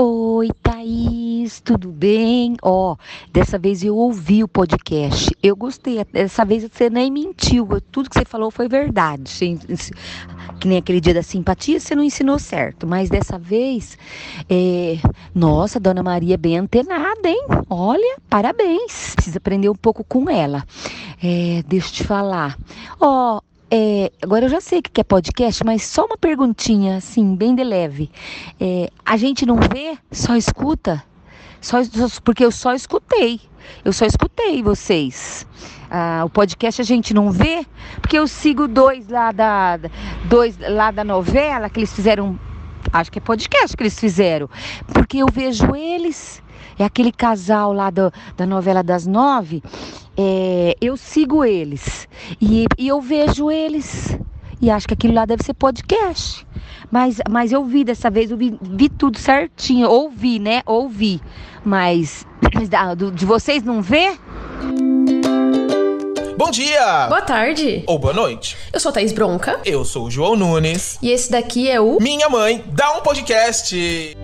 Oi, Thaís, tudo bem? Ó, dessa vez eu ouvi o podcast. Eu gostei. Dessa vez você nem mentiu. Tudo que você falou foi verdade. Que nem aquele dia da simpatia, você não ensinou certo. Mas dessa vez, é... nossa, Dona Maria é bem antenada, hein? Olha, parabéns. Precisa aprender um pouco com ela. É, deixa eu te falar. Ó, é, agora eu já sei o que é podcast, mas só uma perguntinha, assim, bem de leve. É, a gente não vê, só escuta? Só, porque eu só escutei. Eu só escutei vocês. Ah, o podcast a gente não vê, porque eu sigo dois lá da dois lá da novela que eles fizeram, acho que é podcast que eles fizeram, porque eu vejo eles é aquele casal lá do, da novela das nove. É, eu sigo eles e, e eu vejo eles. E acho que aquilo lá deve ser podcast. Mas, mas eu vi dessa vez, eu vi, vi tudo certinho. Ouvi, né? Ouvi. Mas, mas do, de vocês não vê? Bom dia! Boa tarde! Ou boa noite. Eu sou a Thaís Bronca. Eu sou o João Nunes. E esse daqui é o Minha Mãe Dá um Podcast.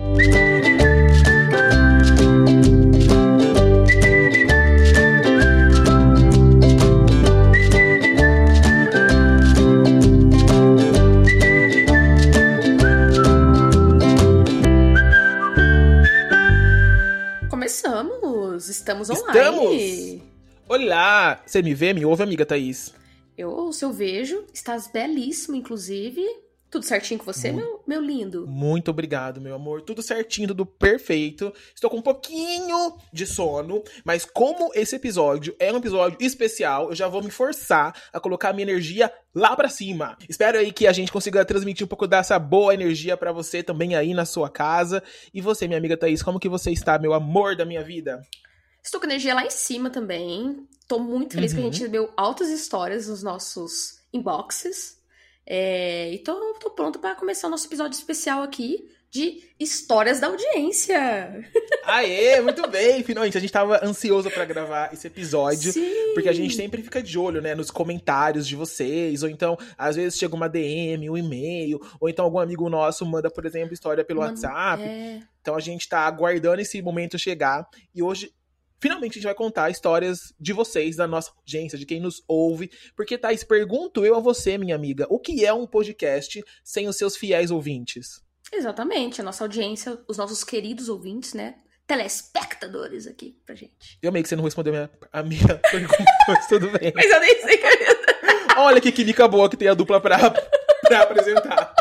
Estamos online. Estamos! Olá! Você me vê? Me ouve, amiga Thaís? Eu ouço, eu vejo. Estás belíssimo, inclusive. Tudo certinho com você, meu, meu lindo? Muito obrigado, meu amor. Tudo certinho, tudo perfeito. Estou com um pouquinho de sono, mas como esse episódio é um episódio especial, eu já vou me forçar a colocar a minha energia lá para cima. Espero aí que a gente consiga transmitir um pouco dessa boa energia para você também aí na sua casa. E você, minha amiga Thaís, como que você está, meu amor da minha vida? Estou com energia lá em cima também. Tô muito feliz uhum. que a gente uhum. recebeu altas histórias nos nossos inboxes. É, e tô, tô pronto para começar o nosso episódio especial aqui de histórias da audiência. Aê, muito bem! Finalmente, a gente tava ansioso para gravar esse episódio, Sim. porque a gente sempre fica de olho, né, nos comentários de vocês, ou então, às vezes chega uma DM, um e-mail, ou então algum amigo nosso manda, por exemplo, história pelo Mano, WhatsApp. É... Então a gente tá aguardando esse momento chegar, e hoje finalmente a gente vai contar histórias de vocês, da nossa audiência, de quem nos ouve. Porque, Thais, pergunto eu a você, minha amiga, o que é um podcast sem os seus fiéis ouvintes? Exatamente, a nossa audiência, os nossos queridos ouvintes, né? Telespectadores aqui pra gente. Eu meio que você não respondeu a minha, a minha pergunta, mas tudo bem. Mas eu nem sei, Olha que química boa que tem a dupla pra, pra apresentar.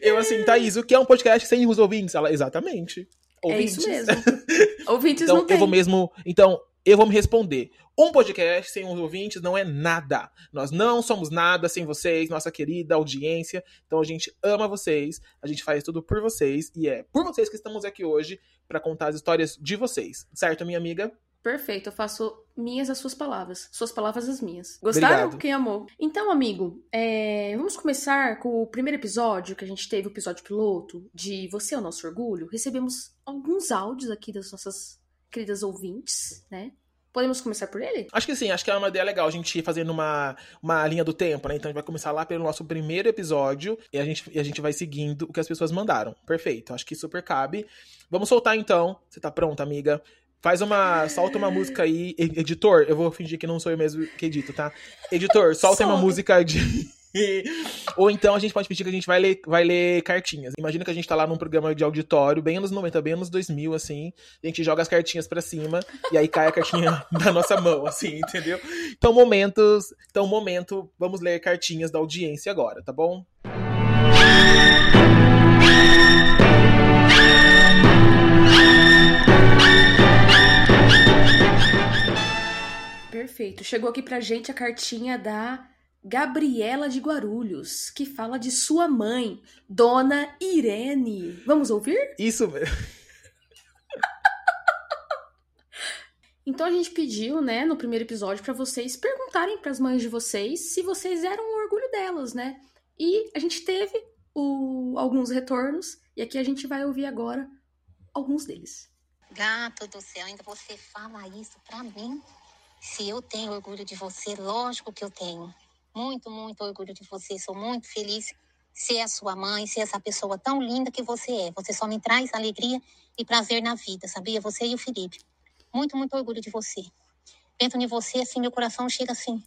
Eu assim, Thaís, o que é um podcast sem os ouvintes? Ela, exatamente. Ouvintes. É isso mesmo. ouvintes então, não tem. Eu vou mesmo. Então, eu vou me responder. Um podcast sem os ouvintes não é nada. Nós não somos nada sem vocês, nossa querida audiência. Então a gente ama vocês, a gente faz tudo por vocês e é por vocês que estamos aqui hoje para contar as histórias de vocês. Certo, minha amiga? Perfeito, eu faço minhas as suas palavras, suas palavras as minhas. Gostaram? Obrigado. Quem amou? Então, amigo, é... vamos começar com o primeiro episódio que a gente teve, o episódio piloto de Você é o Nosso Orgulho. Recebemos alguns áudios aqui das nossas queridas ouvintes, né? Podemos começar por ele? Acho que sim, acho que é uma ideia legal a gente ir fazendo uma, uma linha do tempo, né? Então a gente vai começar lá pelo nosso primeiro episódio e a gente, e a gente vai seguindo o que as pessoas mandaram. Perfeito, acho que super cabe. Vamos soltar então. Você tá pronta, amiga? Faz uma. Solta uma música aí. Editor, eu vou fingir que não sou eu mesmo que edito, tá? Editor, solta uma música de. Ou então a gente pode pedir que a gente vai ler, vai ler cartinhas. Imagina que a gente tá lá num programa de auditório, bem anos 90, bem anos 2000, assim. A gente joga as cartinhas para cima e aí cai a cartinha da nossa mão, assim, entendeu? Então, momentos. Então, momento, vamos ler cartinhas da audiência agora, tá bom? Perfeito. Chegou aqui pra gente a cartinha da Gabriela de Guarulhos, que fala de sua mãe, Dona Irene. Vamos ouvir? Isso mesmo. Então a gente pediu, né, no primeiro episódio para vocês perguntarem para as mães de vocês se vocês eram o orgulho delas, né? E a gente teve o, alguns retornos e aqui a gente vai ouvir agora alguns deles. Gato do céu, ainda você fala isso para mim? Se eu tenho orgulho de você, lógico que eu tenho. Muito, muito orgulho de você. Sou muito feliz ser a sua mãe, ser essa pessoa tão linda que você é. Você só me traz alegria e prazer na vida, sabia? Você e o Felipe. Muito, muito orgulho de você. Penso em você, assim, meu coração chega assim,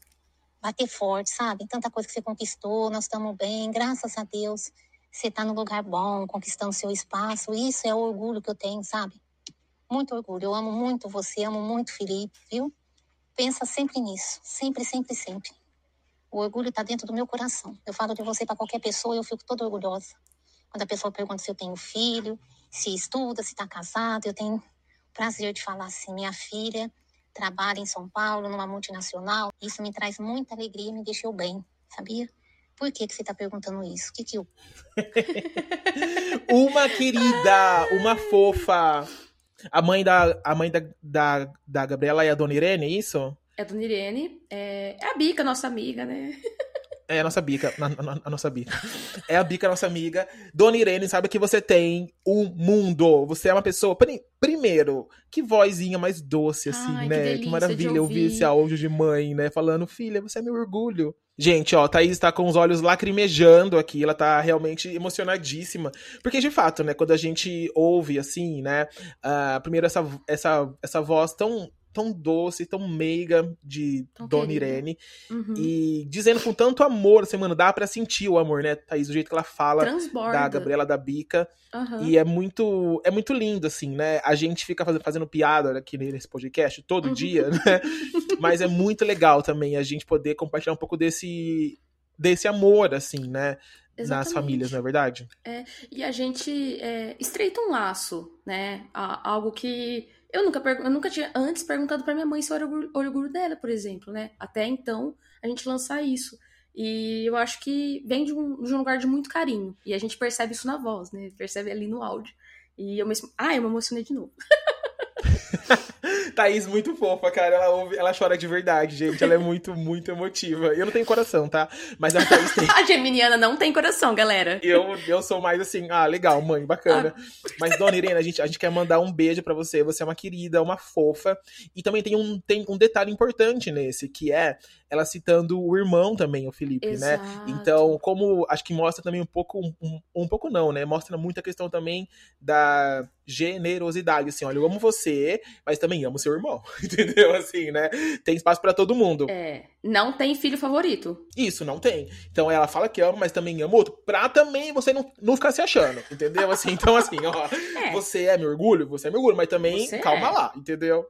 bater forte, sabe? Tanta coisa que você conquistou, nós estamos bem, graças a Deus. Você está no lugar bom, conquistando seu espaço. Isso é o orgulho que eu tenho, sabe? Muito orgulho. Eu amo muito você, amo muito Felipe, viu? Pensa sempre nisso. Sempre, sempre, sempre. O orgulho está dentro do meu coração. Eu falo de você para qualquer pessoa e eu fico toda orgulhosa. Quando a pessoa pergunta se eu tenho filho, se estuda, se está casado, eu tenho prazer de falar assim: minha filha trabalha em São Paulo, numa multinacional. Isso me traz muita alegria e me deixou bem, sabia? Por que, que você está perguntando isso? O que, que eu. uma querida, uma fofa. A mãe da, a mãe da, da, da Gabriela é a Dona Irene, é isso? É a Dona Irene. É, é a Bica, nossa amiga, né? É a nossa bica, a, nossa bica. É a bica, nossa amiga. Dona Irene, sabe que você tem um mundo. Você é uma pessoa. Primeiro, que vozinha mais doce, assim, Ai, né? Que, que maravilha ouvir esse áudio de mãe, né? Falando, filha, você é meu orgulho. Gente, ó, Thaís tá com os olhos lacrimejando aqui, ela tá realmente emocionadíssima. Porque, de fato, né, quando a gente ouve, assim, né, uh, primeiro essa, essa, essa voz tão tão doce, tão meiga de tão Dona querida. Irene. Uhum. E dizendo com tanto amor, assim, mano, dá pra sentir o amor, né, Thaís? O jeito que ela fala Transborda. da Gabriela da Bica. Uhum. E é muito, é muito lindo, assim, né? A gente fica fazendo, fazendo piada aqui nesse podcast todo uhum. dia, né? Mas é muito legal também a gente poder compartilhar um pouco desse, desse amor, assim, né? Exatamente. nas famílias, não é verdade? É, e a gente é, estreita um laço, né? Algo que eu nunca, eu nunca tinha antes perguntado para minha mãe se era o orgulho dela, por exemplo, né? Até então, a gente lançar isso. E eu acho que vem de um, de um lugar de muito carinho. E a gente percebe isso na voz, né? Percebe ali no áudio. E eu mesmo. Ah, eu me emocionei de novo. Thaís, muito fofa, cara. Ela, ouve, ela chora de verdade, gente. Ela é muito, muito emotiva. Eu não tenho coração, tá? Mas a Thaís tem. a Geminiana não tem coração, galera. Eu, eu sou mais assim, ah, legal, mãe, bacana. Ah. Mas, dona Irene, a gente, a gente quer mandar um beijo para você. Você é uma querida, uma fofa. E também tem um, tem um detalhe importante nesse, que é ela citando o irmão também, o Felipe, Exato. né? Então, como acho que mostra também um pouco, um, um pouco não, né? Mostra muita questão também da generosidade, assim, olha, eu amo você, mas também amo seu irmão, entendeu? Assim, né? Tem espaço para todo mundo. É, não tem filho favorito. Isso, não tem. Então ela fala que ama, mas também ama outro, pra também você não, não ficar se achando, entendeu? Assim, então assim, ó, é. você é meu orgulho, você é meu orgulho, mas também você calma é. lá, entendeu?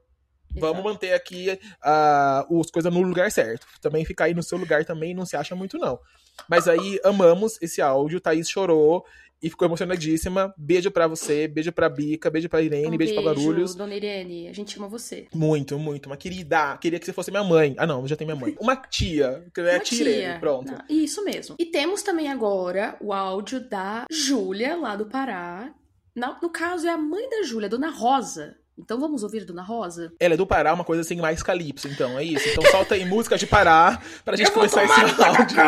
Vamos manter aqui uh, os coisas no lugar certo. Também ficar aí no seu lugar também não se acha muito, não. Mas aí, amamos esse áudio. Thaís chorou e ficou emocionadíssima. Beijo pra você, beijo pra Bica, beijo pra Irene, um beijo, beijo pra Barulhos. Dona Irene, a gente ama você. Muito, muito. Uma querida. Queria que você fosse minha mãe. Ah, não, já tem minha mãe. Uma tia. Que é Uma tia, Irene, pronto. Não, isso mesmo. E temos também agora o áudio da Júlia, lá do Pará. No, no caso, é a mãe da Júlia, Dona Rosa. Então vamos ouvir Dona Rosa? Ela é do Pará, uma coisa assim mais calypso, então, é isso. Então solta aí música de Pará pra gente começar esse áudio.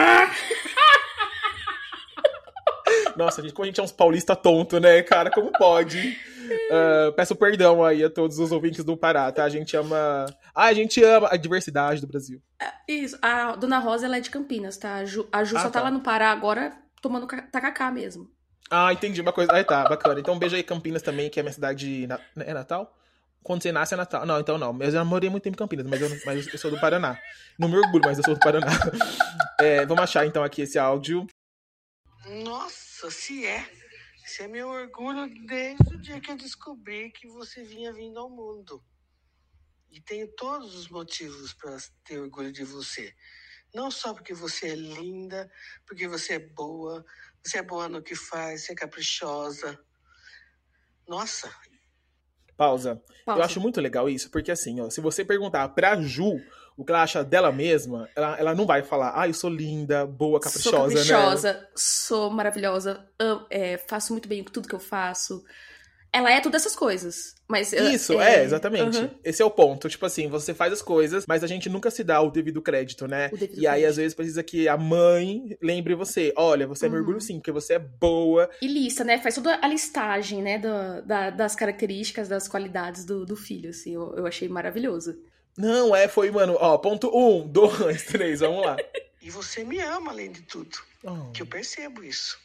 Nossa, gente, como a gente é uns paulista tonto, né, cara? Como pode? Uh, peço perdão aí a todos os ouvintes do Pará, tá? A gente ama. Ah, a gente ama a diversidade do Brasil. Isso. A Dona Rosa, ela é de Campinas, tá? A Ju, a Ju ah, só tá. tá lá no Pará agora tomando tacacá mesmo. Ah, entendi. Uma coisa. Aí tá, bacana. Então, um beijo aí, Campinas também, que é minha cidade. É Natal? Quando você nasce é Natal. Não, então não. Eu já morei muito tempo em Campinas, mas eu, mas eu sou do Paraná. Não me orgulho, mas eu sou do Paraná. É, vamos achar então aqui esse áudio. Nossa, se é. Esse é meu orgulho desde o dia que eu descobri que você vinha vindo ao mundo. E tenho todos os motivos para ter orgulho de você. Não só porque você é linda, porque você é boa, você é boa no que faz, você é caprichosa. Nossa. Pausa. Pausa. Eu acho muito legal isso, porque assim, ó, se você perguntar pra Ju o que ela acha dela mesma, ela, ela não vai falar, ah, eu sou linda, boa, caprichosa, sou caprichosa, né? Sou maravilhosa, amo, é, faço muito bem tudo que eu faço. Ela é todas essas coisas. Mas Isso, é, é exatamente. Uhum. Esse é o ponto. Tipo assim, você faz as coisas, mas a gente nunca se dá o devido crédito, né? Devido e aí, crédito. às vezes, precisa que a mãe lembre você: olha, você é meu orgulho sim, porque você é boa. E lista, né? Faz toda a listagem, né? Do, da, das características, das qualidades do, do filho, assim. Eu, eu achei maravilhoso. Não, é, foi, mano, ó, ponto um, dois, três, vamos lá. E você me ama além de tudo. Oh. Que eu percebo isso.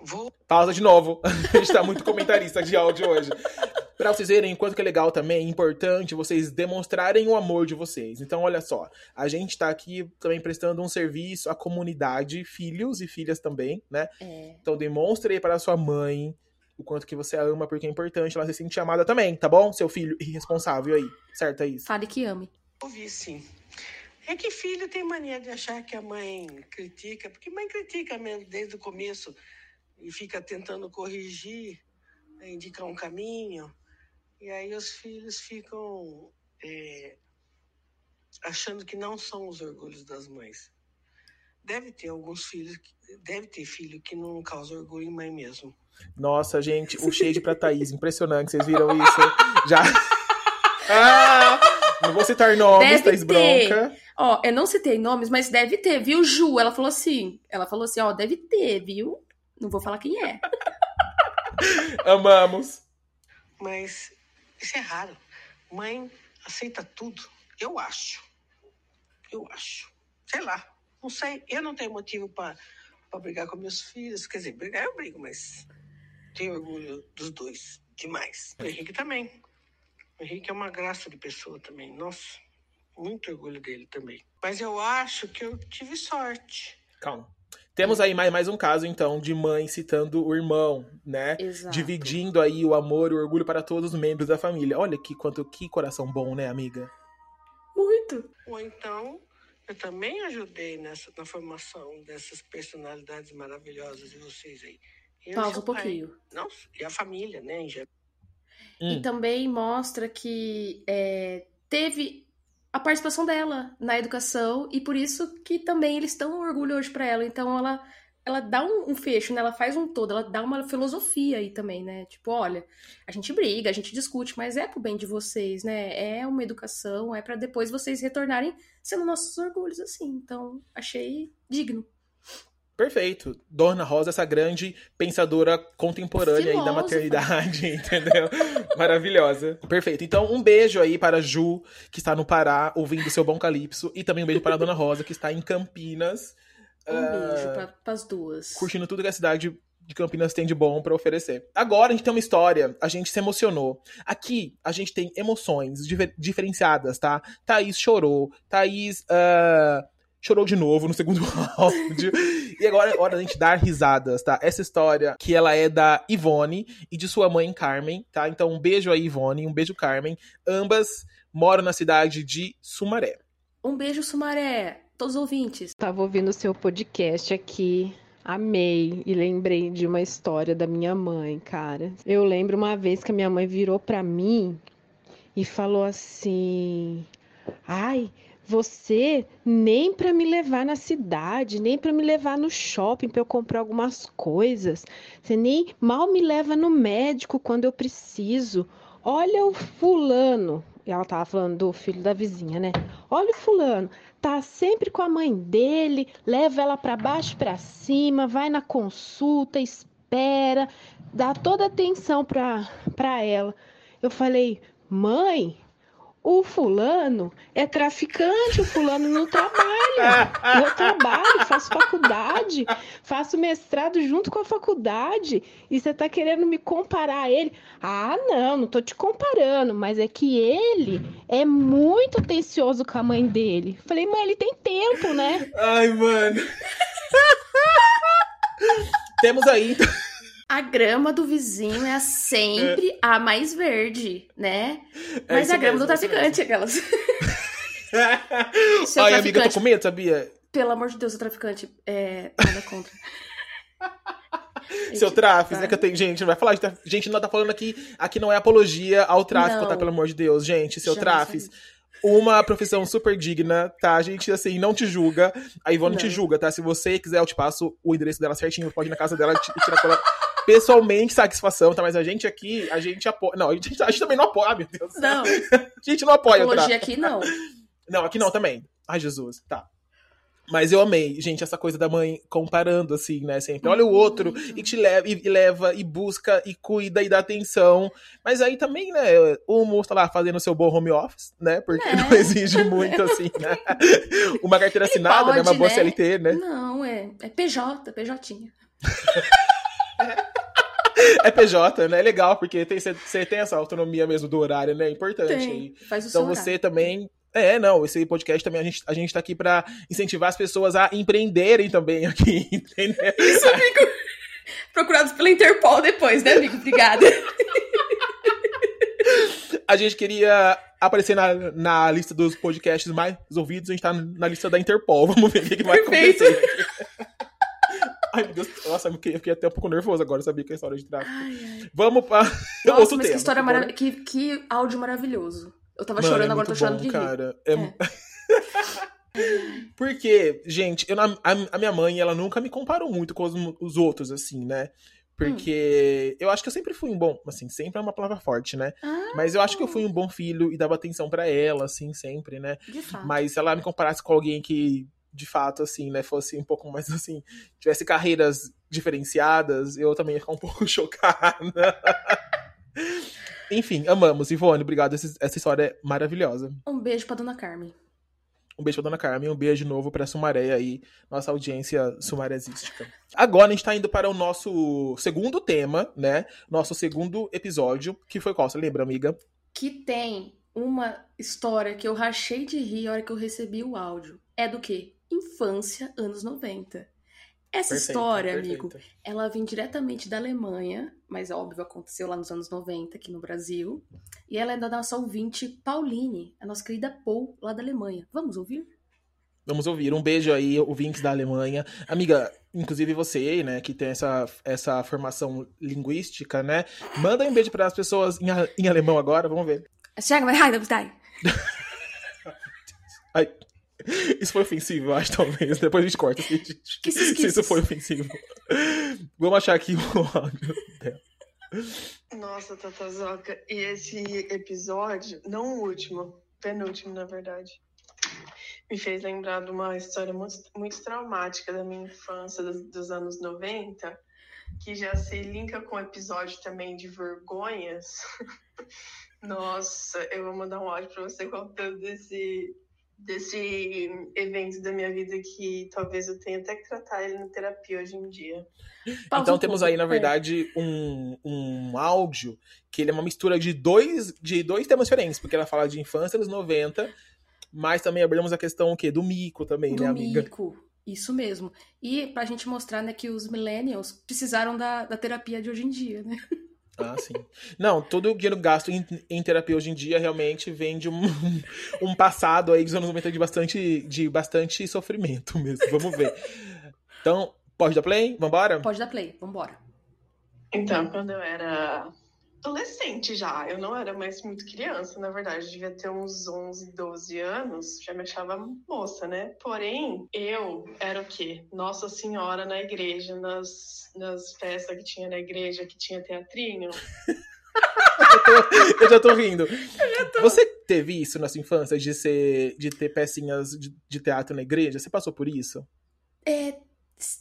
Vou Pausa de novo. A gente tá muito comentarista de áudio hoje. Pra vocês verem quanto que é legal também, é importante vocês demonstrarem o amor de vocês. Então, olha só, a gente tá aqui também prestando um serviço à comunidade, filhos e filhas também, né? É. Então, demonstre aí para sua mãe o quanto que você a ama, porque é importante ela se sentir amada também, tá bom? Seu filho irresponsável aí, certo? É isso. Fale que ame. ouvir sim. É que filho tem mania de achar que a mãe critica, porque mãe critica mesmo desde o começo e fica tentando corrigir, né, indicar um caminho. E aí os filhos ficam é, achando que não são os orgulhos das mães. Deve ter alguns filhos, que- deve ter filho que não causa orgulho em mãe mesmo. Nossa, gente, o shade pra Thaís, impressionante, vocês viram isso? Já. Ah! Não vou citar nomes, Deve Thaís ter. Bronca. Ó, eu não citei nomes, mas deve ter, viu, Ju? Ela falou assim. Ela falou assim, ó, deve ter, viu? Não vou falar quem é. Amamos. Mas isso é raro. Mãe aceita tudo. Eu acho. Eu acho. Sei lá. Não sei. Eu não tenho motivo para brigar com meus filhos. Quer dizer, brigar eu brigo, mas tenho orgulho dos dois. Demais. O Henrique também. O Henrique é uma graça de pessoa também. Nossa, muito orgulho dele também. Mas eu acho que eu tive sorte. Calma. Temos aí mais, mais um caso, então, de mãe citando o irmão, né? Exato. Dividindo aí o amor e o orgulho para todos os membros da família. Olha que quanto que coração bom, né, amiga? Muito. Ou então, eu também ajudei nessa, na formação dessas personalidades maravilhosas de vocês aí. Eu e Pausa um pai. pouquinho. Não, e a família, né, em geral. Hum. E também mostra que é, teve a participação dela na educação e por isso que também eles estão orgulho hoje pra ela. Então ela ela dá um, um fecho, né? Ela faz um todo, ela dá uma filosofia aí também, né? Tipo, olha, a gente briga, a gente discute, mas é pro bem de vocês, né? É uma educação, é pra depois vocês retornarem sendo nossos orgulhos assim. Então, achei digno. Perfeito. Dona Rosa, essa grande pensadora contemporânea aí da maternidade, entendeu? Maravilhosa. Perfeito. Então, um beijo aí para a Ju, que está no Pará, ouvindo seu bom calypso. E também um beijo para a Dona Rosa, que está em Campinas. Um ah, beijo pra, pras duas. curtindo tudo que a cidade de Campinas tem de bom pra oferecer. Agora a gente tem uma história, a gente se emocionou. Aqui a gente tem emoções diferenciadas, tá? Thaís chorou, Thaís ah, chorou de novo no segundo áudio. E agora é hora da gente dar risadas, tá? Essa história que ela é da Ivone e de sua mãe Carmen, tá? Então um beijo aí, Ivone, um beijo, Carmen. Ambas moram na cidade de Sumaré. Um beijo, Sumaré. Todos os ouvintes. Tava ouvindo o seu podcast aqui, amei e lembrei de uma história da minha mãe, cara. Eu lembro uma vez que a minha mãe virou pra mim e falou assim: "Ai, você nem pra me levar na cidade, nem pra me levar no shopping pra eu comprar algumas coisas. Você nem mal me leva no médico quando eu preciso. Olha o fulano." Ela tava falando do filho da vizinha, né? Olha o fulano, tá sempre com a mãe dele, leva ela para baixo, para cima, vai na consulta, espera, dá toda atenção para para ela. Eu falei: "Mãe, o fulano é traficante, o fulano não trabalha. Eu trabalho, faço faculdade, faço mestrado junto com a faculdade, e você tá querendo me comparar a ele? Ah, não, não tô te comparando, mas é que ele é muito atencioso com a mãe dele. Falei, mãe, ele tem tempo, né? Ai, mano. Temos aí então, A grama do vizinho é sempre a mais verde, né? É Mas a grama mesmo, do é traficante, aquelas. Seu Ai, amiga, eu tô com medo, sabia? pelo amor de Deus, o traficante é nada contra. Seu tráfico, tá? né? Que eu tenho, gente, não vai falar de. Gente, não tá falando aqui. Aqui não é apologia ao tráfico, Não. tá? Pelo amor de Deus, gente. Seu tráfico. Uma profissão super digna, tá? A gente, assim, não te julga. A Ivone Não. te julga, tá? Se você quiser, eu te passo o endereço dela certinho. Pode ir na casa dela e ti- tirar com ela pessoalmente satisfação, tá? Mas a gente aqui, a gente apoia. Não, a gente, a gente também não apoia, meu Deus. Não, A gente não apoia apologia tráfico. aqui não. Não, aqui não também. Ai, Jesus. Tá. Mas eu amei, gente, essa coisa da mãe comparando, assim, né? Sempre. Olha o outro e te leva e, e leva e busca e cuida e dá atenção. Mas aí também, né? O moço tá lá fazendo seu bom home office, né? Porque É. não exige muito, assim, né? Uma carteira Ele assinada, né? Uma pode, boa né? CLT, né? Não, é, é PJ, PJ. É PJ, né? É legal, porque tem- você você tem essa autonomia mesmo do horário, né? É importante. Tem, faz o Então seu você horário. também. É, não, esse podcast também a gente, a gente tá aqui pra incentivar as pessoas a empreenderem também aqui, entendeu? Isso, amigo. Procurados pela Interpol depois, né, amigo? Obrigada. A gente queria aparecer na, na lista dos podcasts mais ouvidos, a gente tá na lista da Interpol. Vamos ver o que, que vai Perfeito. acontecer. Ai, meu Deus, nossa, eu fiquei, até um pouco nervoso agora, sabia que é história de tráfico. Ai. Vamos pra Nossa, outro mas tema. que história Agora- maravilhosa. Que, que áudio maravilhoso. Eu tava Mano, chorando, é agora tô muito chorando bom, de rir. cara. É- Porque, gente, eu, a, a minha mãe, ela nunca me comparou muito com os, os outros, assim, né? Porque eu acho que eu sempre fui um bom, assim, sempre é uma palavra forte, né? Ah, Mas eu acho que eu fui um bom filho e dava atenção pra ela, assim, sempre, né? de fato. Mas se ela me comparasse com alguém que, de fato, assim, né, fosse um pouco mais assim, tivesse carreiras diferenciadas, eu também ia ficar um pouco chocada. Enfim, amamos. Ivone, obrigado. Essa, essa história é maravilhosa. Um beijo pra dona Carmen. Um beijo pra dona Carmen, um beijo de novo pra Sumaré aí, nossa audiência sumarezística. Agora a gente tá indo para o nosso segundo tema, né? Nosso segundo episódio, que foi qual? Você lembra, amiga? Que tem uma história que eu rachei de rir a hora que eu recebi o áudio. É do quê? Infância, anos 90. Essa Perfeito, história, perfeito. amigo, ela vem diretamente da Alemanha, mas é óbvio, aconteceu lá nos anos 90 aqui no Brasil. E ela é da nossa ouvinte Pauline, a nossa querida Paul, lá da Alemanha. Vamos ouvir? Vamos ouvir. Um beijo aí, o Vinks da Alemanha. Amiga, inclusive você, né, que tem essa, essa formação linguística, né? Manda um beijo para as pessoas em, em alemão agora, vamos ver. Ai. Isso foi ofensivo, eu acho, talvez. Depois a gente corta se, Que se isso foi ofensivo. Vamos achar aqui o áudio dela. Nossa, Tatazoca, e esse episódio, não o último, penúltimo, na verdade, me fez lembrar de uma história muito, muito traumática da minha infância, dos, dos anos 90, que já se linka com o episódio também de vergonhas. Nossa, eu vou mandar um áudio pra você contando desse, desse evento da minha vida que talvez eu tenha até que tratar ele na terapia hoje em dia. Pausa Então um temos pouco. aí, na verdade, um, um áudio que ele é uma mistura de dois, de dois temas diferentes, porque ela fala de infância dos 90, mas também abrimos a questão o quê? Do mico também, do né, amiga? mico. Isso mesmo. E pra gente mostrar, né, que os millennials precisaram da, da terapia de hoje em dia, né? Ah, sim. Não, todo o dinheiro gasto em, em terapia hoje em dia realmente vem de um, um passado aí dos anos 90 de bastante, de bastante sofrimento mesmo. Vamos ver. Então, pode dar play? Vambora? Pode dar play, vambora. Então, quando eu era adolescente já, eu não era mais muito criança, na verdade, eu devia ter uns 11, 12 anos, já me achava moça, né? Porém, eu era o quê? Nossa Senhora na igreja, nas, nas festas que tinha na igreja, que tinha teatrinho. Eu já tô rindo. Você teve isso na sua infância de ser de ter pecinhas de, de teatro na igreja? Você passou por isso? É,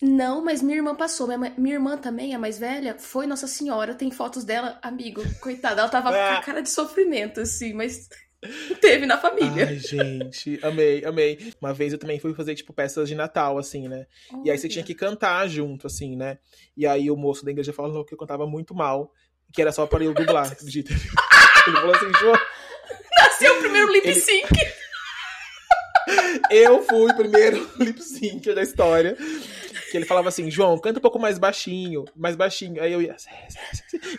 não, mas minha irmã passou. Minha, minha irmã também, a mais velha, foi Nossa Senhora. Tem fotos dela, amigo. Coitada, ela tava com Ah. a cara de sofrimento, assim, mas teve na família. Ai, gente, amei, amei. Uma vez eu também fui fazer, tipo, peças de Natal, assim, né? E aí você tinha que cantar junto, assim, né? E aí o moço da igreja falou que eu cantava muito mal, que era só para eu dublar, acredita? Ele falou assim, João, Nasceu o primeiro lip Ele- sync. eu fui o primeiro lip sync da história. Que ele falava assim, João, canta um pouco mais baixinho, mais baixinho. Aí eu ia.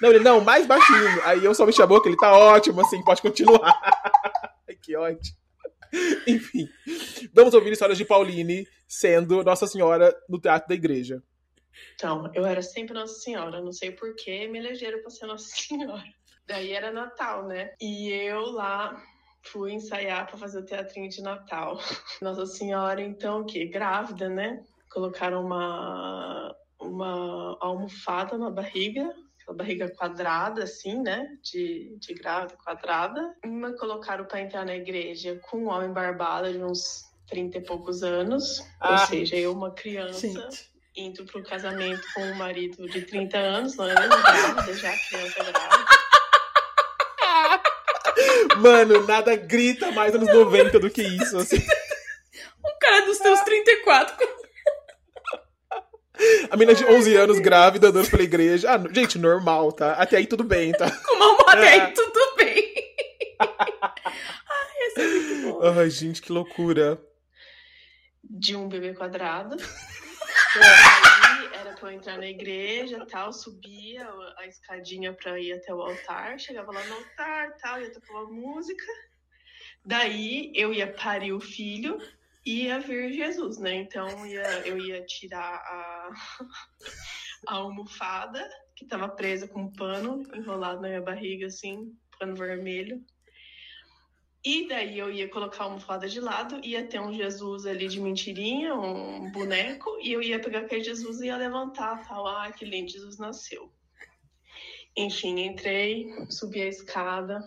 Não, ele, não, mais baixinho. Aí eu só me chamou que ele tá ótimo, assim, pode continuar. Que ótimo. Enfim, vamos ouvir histórias de Pauline sendo Nossa Senhora no teatro da igreja. Então, eu era sempre Nossa Senhora, não sei por que me elegeram pra ser Nossa Senhora. Daí era Natal, né? E eu lá fui ensaiar pra fazer o teatrinho de Natal. Nossa Senhora, então, o quê? Grávida, né? Colocaram uma, uma almofada na barriga, aquela barriga quadrada, assim, né? De, de grávida quadrada. Uma colocaram pra entrar na igreja com um homem barbado de uns 30 e poucos anos, Ah. ou seja, eu uma criança Gente. indo para o casamento com um marido de 30 anos, não é? Grávida já, criança grávida. Mano, nada grita mais anos 90 do que isso, assim. O cara dos teus 34 A menina de 11 anos grávida, andando pela igreja. Ah, gente, normal, tá? Até aí tudo bem, tá? com uma moda É. aí, tudo bem. Ai, essa é muito boa. Ai, gente, que loucura. de um bebê quadrado. Saí, era pra eu entrar na igreja tal, subia a escadinha pra ir até o altar, chegava lá no altar tal, ia tocar uma música. Daí eu ia parir o filho ia vir Jesus, né? Então ia, eu ia tirar a, a almofada que tava presa com um pano enrolado na minha barriga, assim, pano vermelho. E daí eu ia colocar a almofada de lado, ia ter um Jesus ali de mentirinha, um boneco, e eu ia pegar aquele Jesus e ia levantar, tal, ah, que lindo, Jesus nasceu. Enfim, entrei, subi a escada,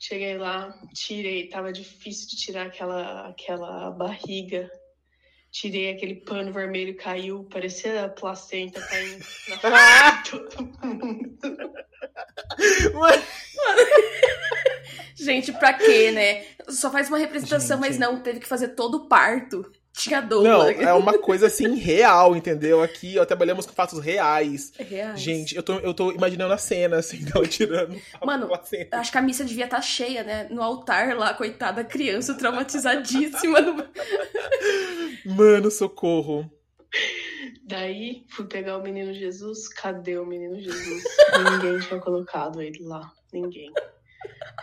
cheguei lá, tirei, tava difícil de tirar aquela, aquela barriga. Tirei aquele pano vermelho, caiu, parecia a placenta caindo na frente de todo mundo. Gente, pra quê, né? Só faz uma representação, Gente. mas não, teve que fazer todo o parto. Tinha dor. Não, é uma coisa assim real, entendeu? Aqui, ó, trabalhamos com fatos reais. Reais. Gente, eu tô, eu tô imaginando a cena, assim, dela tirando a Mano. Acho que a missa devia estar cheia, né? No altar lá, coitada, criança traumatizadíssima. Mano, socorro. Daí fui pegar o menino Jesus. Cadê o menino Jesus? Ninguém tinha colocado ele lá. Ninguém.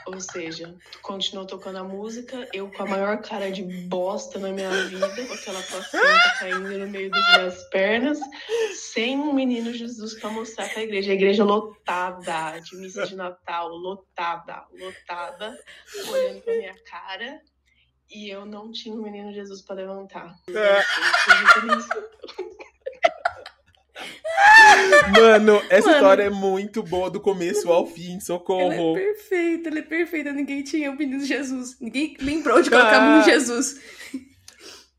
Ou seja, continuou tocando a música, eu com a maior cara de bosta na minha vida, com aquela placenta caindo no meio das minhas pernas, sem um menino Jesus pra mostrar pra igreja. A igreja lotada, de missa de Natal, lotada, lotada, olhando pra minha cara. E eu não tinha um menino Jesus pra levantar. É. Nisso? Mano, essa Mano. história é muito boa do começo ao fim, Ela é socorro. perfeita, ela é perfeita. Ninguém tinha o menino Jesus. Ninguém lembrou de colocar o Ah. menino Jesus.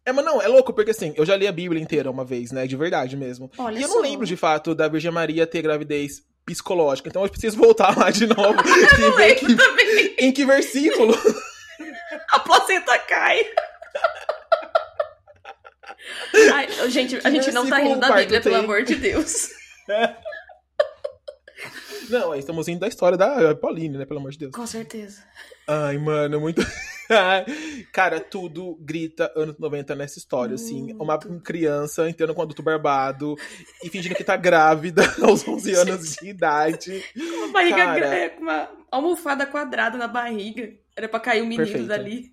É, mas não, é louco, porque assim, eu já li a Bíblia inteira uma vez, né? De verdade mesmo. Olha e eu só. não lembro de fato da Virgem Maria ter gravidez psicológica. Então eu preciso voltar lá de novo e ver que, também. em que versículo. A placenta cai. Ai, gente, a Que gente não tá versículo rindo da Bíblia, pelo amor de Deus. Não, aí estamos indo da história da Pauline, né? Pelo amor de Deus. Com certeza. Ai, mano, muito. Cara, tudo grita anos 90 nessa história, assim. Uma Muito. criança entrando com um adulto barbado e fingindo que tá grávida aos 11 anos de idade. Uma barriga Cara. gra- é, com uma almofada quadrada na barriga. Era pra cair o menino Perfeito. dali.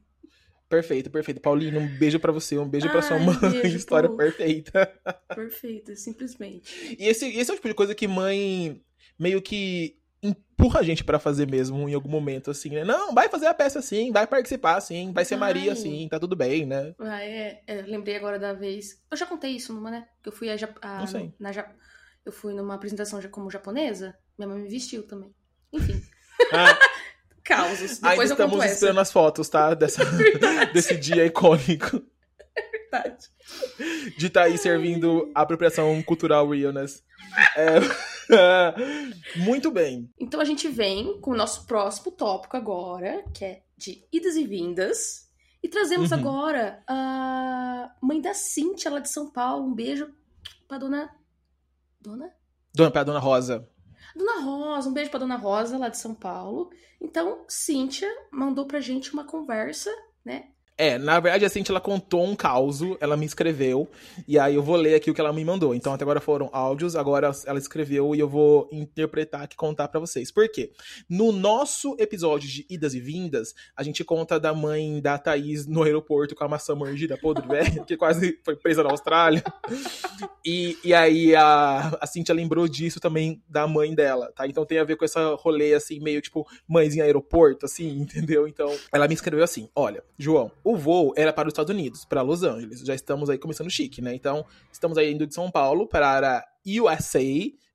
Perfeito, perfeito. Paulino, um beijo pra você, um beijo pra sua Ai, mãe. beijo, História Paulo. perfeita. Perfeito, simplesmente. E esse, esse é o tipo de coisa que mãe meio que empurra a gente pra fazer mesmo em algum momento, assim, né? Não, vai fazer a peça assim, vai participar assim, vai ser Vai. Maria assim, tá tudo bem, né? Ah, é, é, lembrei agora da vez. Eu já contei isso numa, né? Que eu fui a, a- Não sei. na Ja- eu fui numa apresentação já como japonesa. Minha mãe me vestiu também. Enfim, Ah, causos. ainda Depois eu estamos conto essa. esperando as fotos, tá? Dessa, desse dia icônico Verdade. de estar aí servindo a apropriação cultural realness. É, muito bem. Então a gente vem com o nosso próximo tópico agora, que é de idas e vindas. E trazemos Uhum. agora a mãe da Cintia, lá de São Paulo. Um beijo pra dona. Dona? Dona, pra Dona Rosa. Dona Rosa, um beijo pra Dona Rosa, lá de São Paulo. Então, Cíntia mandou pra gente uma conversa, né? É, na verdade, a Cintia, ela contou um caos, ela me escreveu, e aí eu vou ler aqui o que ela me mandou. Então, até agora foram áudios, agora ela escreveu e eu vou interpretar aqui e contar pra vocês. Por quê? No nosso episódio de Idas e Vindas, a gente conta da mãe da Thaís no aeroporto com a maçã mordida podre velha, que quase foi presa na Austrália. E, e aí a, a Cintia lembrou disso também da mãe dela, tá? Então tem a ver com essa rolê, assim, meio tipo mães em aeroporto, assim, entendeu? Então ela me escreveu assim: olha, João, o voo era para os Estados Unidos, para Los Angeles. Já estamos aí começando chique, né? Então estamos aí indo de São Paulo para a USA,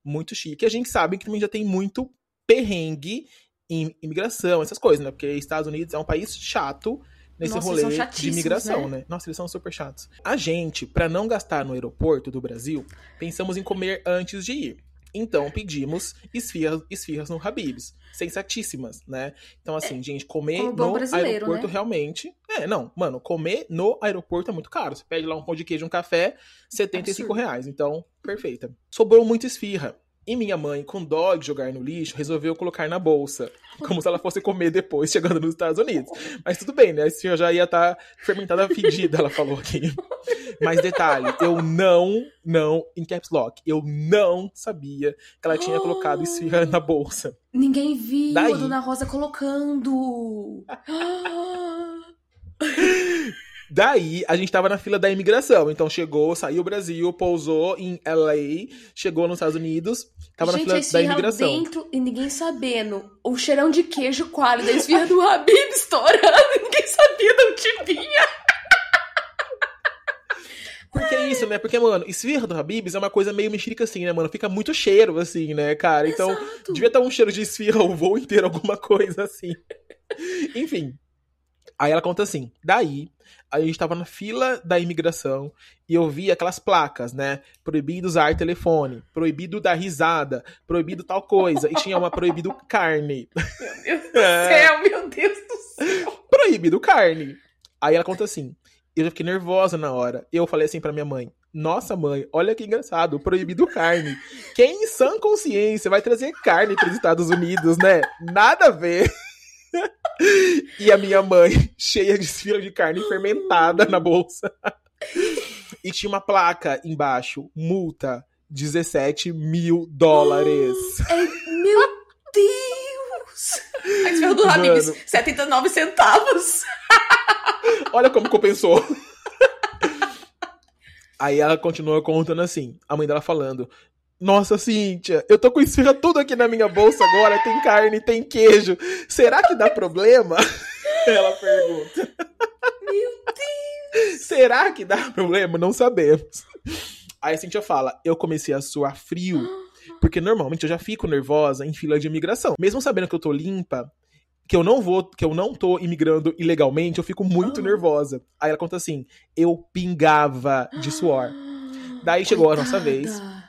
muito chique. A gente sabe que também já tem muito perrengue em imigração, essas coisas, né? Porque Estados Unidos é um país chato nesse Nossa, rolê de imigração, né? né? Nossa, eles são super chatos. A gente, pra não gastar no aeroporto do Brasil, pensamos em comer antes de ir. Então pedimos esfirras, esfirras no Habib's. Sensatíssimas, né? Então, assim, gente, comer no brasileiro, aeroporto né? realmente. É, não, mano, comer no aeroporto é muito caro. Você pede lá um pão de queijo, um café, 75 Absurdo. reais. Então, perfeita. Sobrou muito esfirra. E minha mãe, com dó de jogar no lixo, resolveu colocar na bolsa. Como se ela fosse comer depois, chegando nos Estados Unidos. Mas tudo bem, né? A esfirra já ia estar fermentada fedida, ela falou aqui. Mas detalhe, eu não, não, em caps lock, eu não sabia que ela tinha colocado esfirra na bolsa. Ninguém viu Daí. a Dona Rosa colocando. Daí, a gente tava na fila da imigração. Então chegou, saiu o Brasil, pousou em LA, chegou nos Estados Unidos, tava Gente, na fila da imigração. dentro e ninguém sabendo. O cheirão de queijo coalho da esfirra do Habib estourando. Ninguém sabia de onde vinha. Porque é isso, né? Porque, mano, esfirra do Habib's é uma coisa meio mexerica assim, né, mano? Fica muito cheiro, assim, né, cara? Então, Exato. devia estar um cheiro de esfirra o voo inteiro, alguma coisa assim. Enfim. Aí ela conta assim: daí, a gente tava na fila da imigração e eu vi aquelas placas, né? Proibido usar telefone, proibido dar risada, proibido tal coisa. E tinha uma proibido carne. Meu Deus do céu, meu Deus do céu. proibido carne. Aí ela conta assim: eu já fiquei nervosa na hora. Eu falei assim pra minha mãe: Nossa, mãe, olha que engraçado, proibido carne. Quem em sã consciência vai trazer carne para os Estados Unidos, né? Nada a ver. e a minha mãe, cheia de esfirra de carne fermentada na bolsa. e tinha uma placa embaixo: multa 17 mil dólares. É, meu Deus. A esfirra do Habib, Mano. 79 centavos. Olha como compensou. Aí ela continua contando assim, a mãe dela falando. Nossa, Cíntia, eu tô com esfirra tudo aqui na minha bolsa agora, tem carne, tem queijo. Será que dá problema? Ela pergunta. Meu Deus. Será que dá problema? Não sabemos. Aí a Cíntia fala, eu comecei a suar frio, porque normalmente eu já fico nervosa em fila de imigração. Mesmo sabendo que eu tô limpa, que eu não vou, que eu não tô imigrando ilegalmente, eu fico muito Ah. nervosa. Aí ela conta assim, eu pingava de suor. Daí chegou a nossa vez. Coitada.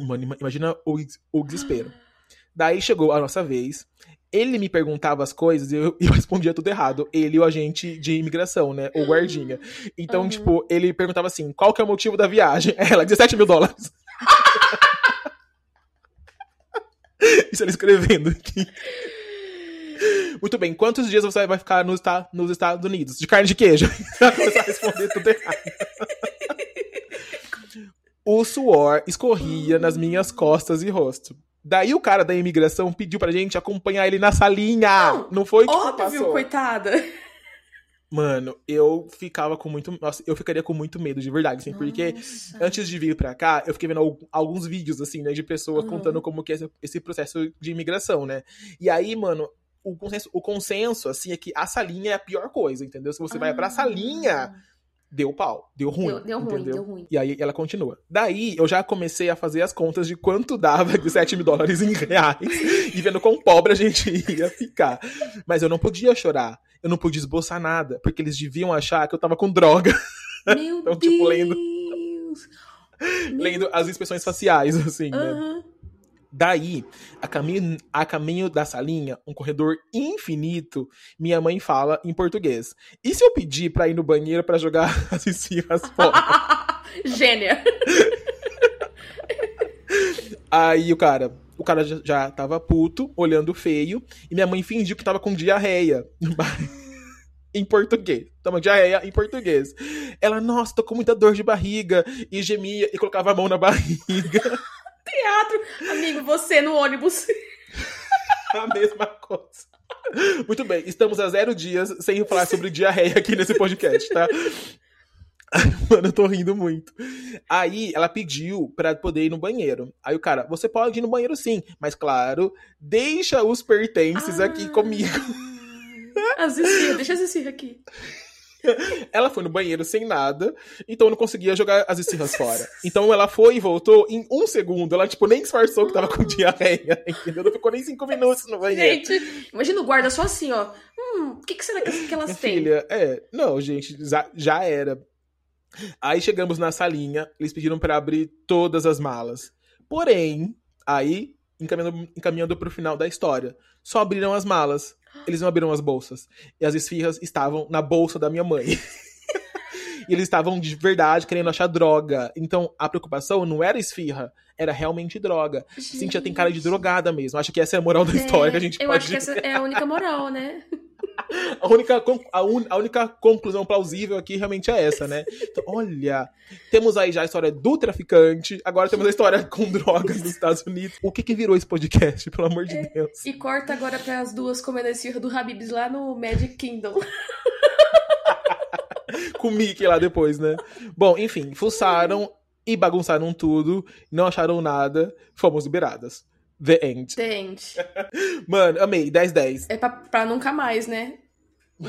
Mano, ima- imagina o, o desespero. Daí chegou a nossa vez. Ele me perguntava as coisas e eu, eu respondia tudo errado. Ele, o agente de imigração, né? O guardinha. Então, Uhum. tipo, ele perguntava assim: qual que é o motivo da viagem? Ela, 17 mil dólares. Isso ele escrevendo aqui. Muito bem, quantos dias você vai ficar nos, nos Estados Unidos? De carne de queijo? Ela começou a responder tudo errado. O suor escorria nas minhas costas e rosto. Daí o cara da imigração pediu pra gente acompanhar ele na salinha. Não, Não, foi que Óbvio, passou. coitada. Mano, eu ficava com muito. Nossa, eu ficaria com muito medo, de verdade, assim, porque Nossa. antes de vir pra cá, eu fiquei vendo al- alguns vídeos, assim, né, de pessoas Uhum. contando como que é esse, esse processo de imigração, né? E aí, mano, o consenso, o consenso, assim, é que a salinha é a pior coisa, entendeu? Se você vai pra salinha, deu pau, deu ruim. Deu, deu ruim, deu ruim. E aí ela continua. Daí eu já comecei a fazer as contas de quanto dava de 7 mil dólares em reais e vendo quão pobre a gente ia ficar. Mas eu não podia chorar. Eu não podia esboçar nada, porque eles deviam achar que eu tava com droga, Meu Então, tipo, lendo- Deus. lendo as inspeções faciais, assim, né? Daí, a caminho, a caminho da salinha, um corredor infinito, minha mãe fala em português. E se eu pedir pra ir no banheiro pra jogar as esfirras fora? Gênia. Aí o cara, o cara já, já tava puto, olhando feio, e minha mãe fingiu que tava com diarreia. em português. Tava diarreia em português. Ela, nossa, tô com muita dor de barriga, e gemia e colocava a mão na barriga. Teatro. Amigo, você no ônibus. a mesma coisa. Muito bem, estamos a zero dias sem falar sobre diarreia aqui nesse podcast, tá? Mano, eu tô rindo muito. Aí ela pediu pra poder ir no banheiro. Aí o cara, você pode ir no banheiro sim, mas claro, deixa os pertences aqui Ah. comigo. As esfirras, deixa esfirras aqui. ela foi no banheiro sem nada, então não conseguia jogar as esfirras fora. Então ela foi e voltou em um segundo. Ela, tipo, nem disfarçou que tava com diarreia, entendeu? Não ficou nem cinco minutos no banheiro. Gente, imagina o guarda só assim, ó. Hum, o que, que será que, elas Minha têm? filha, é. Não, gente, já, já era. Aí chegamos na salinha, eles pediram pra abrir todas as malas. Porém, aí, encaminhando, encaminhando pro final da história, só abriram as malas. Eles não abriram as bolsas. E as esfirras estavam na bolsa da minha mãe. e eles estavam de verdade querendo achar droga. Então, a preocupação não era esfirra, era realmente droga. Cintia tem cara de Gente. drogada mesmo. Acho que essa é a moral da história que a gente eu pode acho que essa é a única moral, né? A única, a, un- a única conclusão plausível aqui realmente é essa, né? Então, olha, temos aí já a história do traficante, agora temos a história com drogas nos Estados Unidos. O que que virou esse podcast, pelo amor de Deus? E corta agora para as duas comendo esfirra do Habibs lá no Magic Kingdom. Com o Mickey lá depois, né? Bom, enfim, fuçaram e bagunçaram tudo, não acharam nada, fomos liberadas. The End. Gente, Mano, amei, 10-10. é pra, pra nunca mais, né?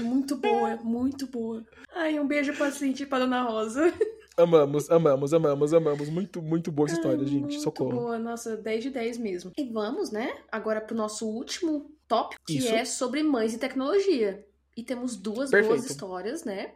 Muito boa, muito boa. Ai, um beijo pra Cintia e pra Dona Rosa. Amamos, amamos, amamos, amamos. Muito, muito boa essa história, Ai, gente. muito Socorro. boa, nossa, 10 de 10 mesmo. E vamos, né, agora pro nosso último tópico, que Isso. é sobre mães e tecnologia. E temos duas boas Perfeito. histórias, né?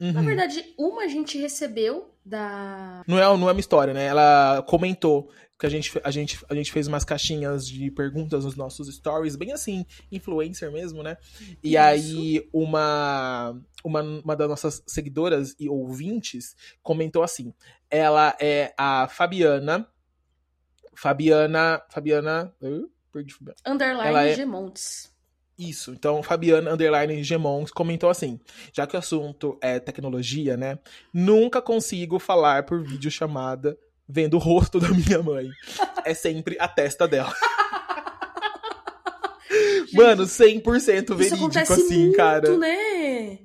Uhum. Na verdade, uma a gente recebeu da. Não é, não é uma história, né? Ela comentou que a gente, a, gente, a gente fez umas caixinhas de perguntas nos nossos stories, bem assim, influencer mesmo, né? E Isso. aí, uma, uma, uma das nossas seguidoras e ouvintes comentou assim: ela é a Fabiana. Fabiana. Fabiana. uh, perdi Fabiana. Underline Ela é- Gemontes. Isso, então Fabiana Underline Gemons comentou assim: já que o assunto é tecnologia, né? Nunca consigo falar por videochamada vendo o rosto da minha mãe. É sempre a testa dela. Mano, 100% Isso verídico assim, muito, cara. né?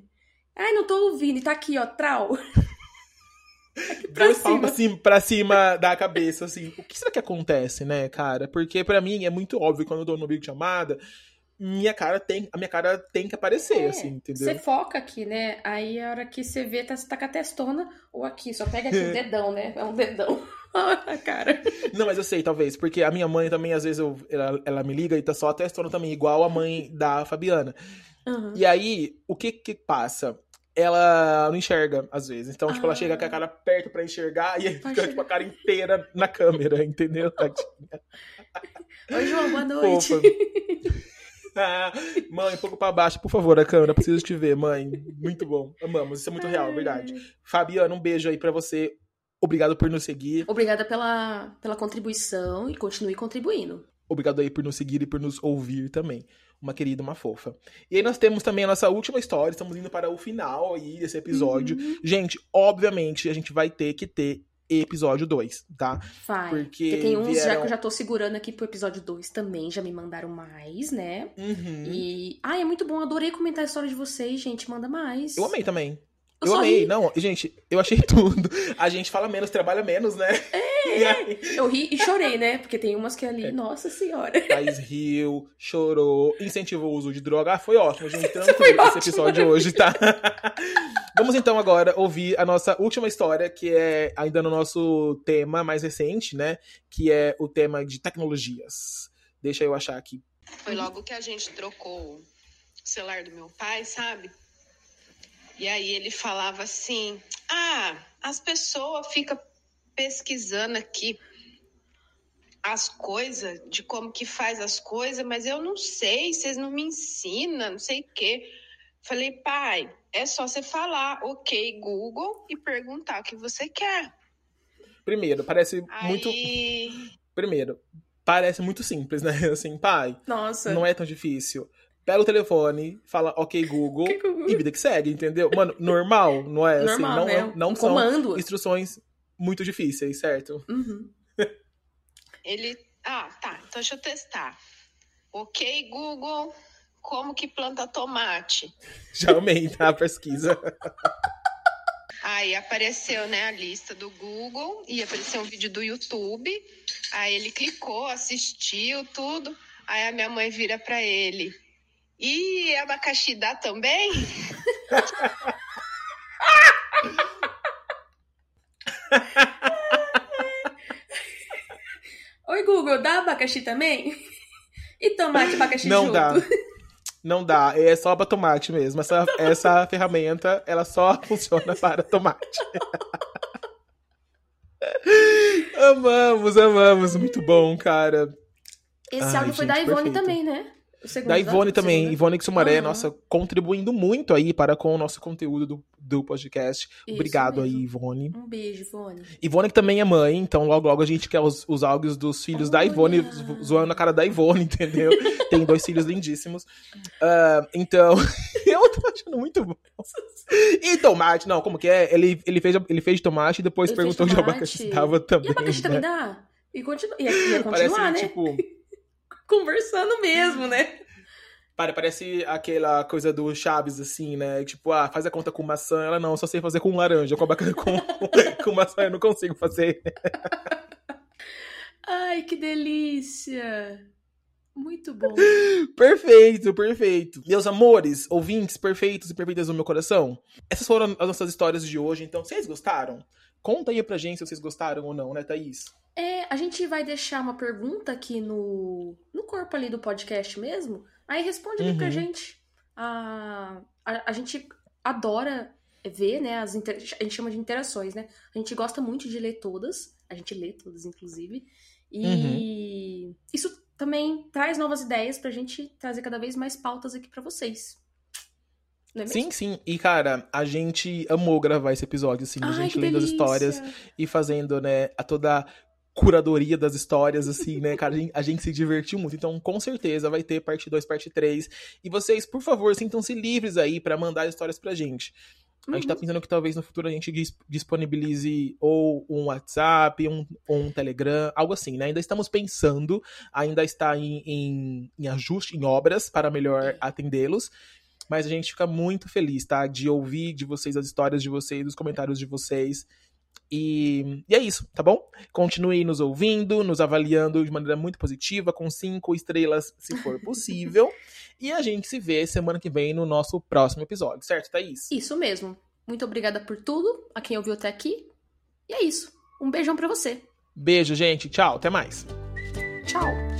Ai, não tô ouvindo. E tá aqui, ó, trau. Dois cima. palmos assim, pra cima da cabeça, assim. O que será que acontece, né, cara? Porque pra mim é muito óbvio quando eu tô no videochamada, minha cara tem, a minha cara tem que aparecer, É, assim, entendeu? Você foca aqui, né? Aí a hora que você vê, tá, você tá com a testona ou aqui. Só pega aqui o dedão, né? É um dedão. a cara. Não, mas eu sei, talvez, porque a minha mãe também, às vezes, eu, ela, ela me liga e tá só a testona também, igual a mãe da Fabiana. Uhum. E aí, o que que passa? Ela não enxerga, às vezes. Então, tipo, ela Ah. chega com a cara perto pra enxergar e aí Vai fica, chegar. tipo, a cara inteira na câmera, entendeu? Oi, João, boa noite. Mãe, um pouco pra baixo, por favor, a câmera. Preciso te ver, mãe. Muito bom. Amamos. Isso é muito real, verdade. Fabiana, um beijo aí pra você. Obrigado por nos seguir. Obrigada pela, pela contribuição e continue contribuindo. Obrigado aí por nos seguir e por nos ouvir também. Uma querida, uma fofa. E aí nós temos também a nossa última história. Estamos indo para o final aí desse episódio. Uhum. Gente, obviamente, a gente vai ter que ter episódio 2, tá? Vai. Porque Porque tem uns já vieram- que eu já tô segurando aqui pro episódio 2 também, já me mandaram mais, né? Uhum. E. Ah, é muito bom, adorei comentar a história de vocês, gente. Manda mais. Eu amei também. Eu Eu, amei. ri. Não, gente, eu achei tudo. A gente fala menos, trabalha menos, né? E aí, Eu ri e chorei, né? Porque tem umas que ali, nossa senhora. Thaís riu, chorou, incentivou o uso de droga. Ah, foi ótimo, gente. Tanto foi esse ótimo. episódio hoje, tá? Vamos então agora ouvir a nossa última história, que é ainda no nosso tema mais recente, né? Que é o tema de tecnologias. Deixa eu achar aqui. Foi logo que a gente trocou o celular do meu pai, sabe? E aí ele falava assim: Ah, as pessoas ficam pesquisando aqui as coisas, de como que faz as coisas, mas eu não sei, vocês não me ensinam, não sei o quê. Falei, pai, é só você falar, ok, Google, e perguntar o que você quer. Primeiro, parece muito. Aí, Primeiro, parece muito simples, né? Assim, pai, Nossa. não é tão difícil. Pega o telefone, fala ok, Google, e vida que segue, entendeu? Mano, normal, não é? Normal, assim, não, né? não Um são comando. instruções muito difíceis, certo? Uhum. Ele. Ah, tá. Então deixa eu testar. Ok, Google, como que planta tomate? Já amei, tá? A pesquisa. Aí apareceu, né, a lista do Google e apareceu um vídeo do YouTube. Aí ele clicou, assistiu tudo. Aí a minha mãe vira pra ele. E é abacaxi dá também? Oi, Google, dá abacaxi também? E tomate abacaxi Não junto? dá. Não dá, é só para tomate mesmo. Essa, essa ferramenta, ela só funciona para tomate. amamos, amamos, muito bom, cara. Esse Ai, álbum foi da Ivone perfeito. também, né? Da Ivone também, segundo. Ivone Sumaré, Aham. nossa, contribuindo muito aí para com o nosso conteúdo do, do podcast. Isso Obrigado aí, mesmo. Ivone. Um beijo, Ivone. Ivone que também é mãe, então logo logo a gente quer os, os áudios dos filhos da Ivone, Olha. zo- zoando a cara da Ivone, entendeu? Tem dois filhos lindíssimos. Ah, então, eu tô achando muito bom. E tomate, não, como que é? Ele, ele, fez, ele fez tomate e depois Ele perguntou de abacaxi estava também. E abacaxi também né? dá? E continua, ia, ia Parece, continuar, né? tipo, Conversando mesmo, né? pare- parece aquela coisa do Chaves, assim, né? Tipo, ah, faz a conta com maçã. Ela não, só sei fazer com laranja. Com, com, com maçã eu não consigo fazer. Ai, que delícia! Muito bom. Perfeito, perfeito. Meus amores, ouvintes perfeitos e perfeitas do meu coração. Essas foram as nossas histórias de hoje, então vocês gostaram? Conta aí pra gente se vocês gostaram ou não, né, Thaís? É, a gente vai deixar uma pergunta aqui no, no corpo ali do podcast mesmo. Aí responde ali pra Uhum. gente. A, a, a gente adora ver, né? As inter- a gente chama de interações, né? A gente gosta muito de ler todas. A gente lê todas, inclusive. E isso também traz novas ideias pra gente trazer cada vez mais pautas aqui pra vocês. É? Sim, sim. E, cara, a gente amou gravar esse episódio, assim, a Ai, gente que lendo as histórias e fazendo, né, a toda curadoria das histórias, assim, né, cara, a gente, a gente se divertiu muito. Então, com certeza, vai ter parte 2, parte 3. E vocês, por favor, sintam-se livres aí pra mandar histórias pra gente. A gente tá Uhum. pensando que talvez no futuro a gente dis- disponibilize ou um WhatsApp, um, ou um Telegram, algo assim, né? Ainda estamos pensando, ainda está em, em, em ajuste, em obras para melhor atendê-los. Mas a gente fica muito feliz, tá? De ouvir de vocês as histórias de vocês, os comentários de vocês. E, e é isso, tá bom? Continue nos ouvindo, nos avaliando de maneira muito positiva, com cinco estrelas, se for possível. e a gente se vê semana que vem no nosso próximo episódio, certo, Thaís? Isso mesmo. Muito obrigada por tudo, a quem ouviu até aqui. E é isso. Um beijão pra você. Beijo, gente. Tchau. Até mais. Tchau.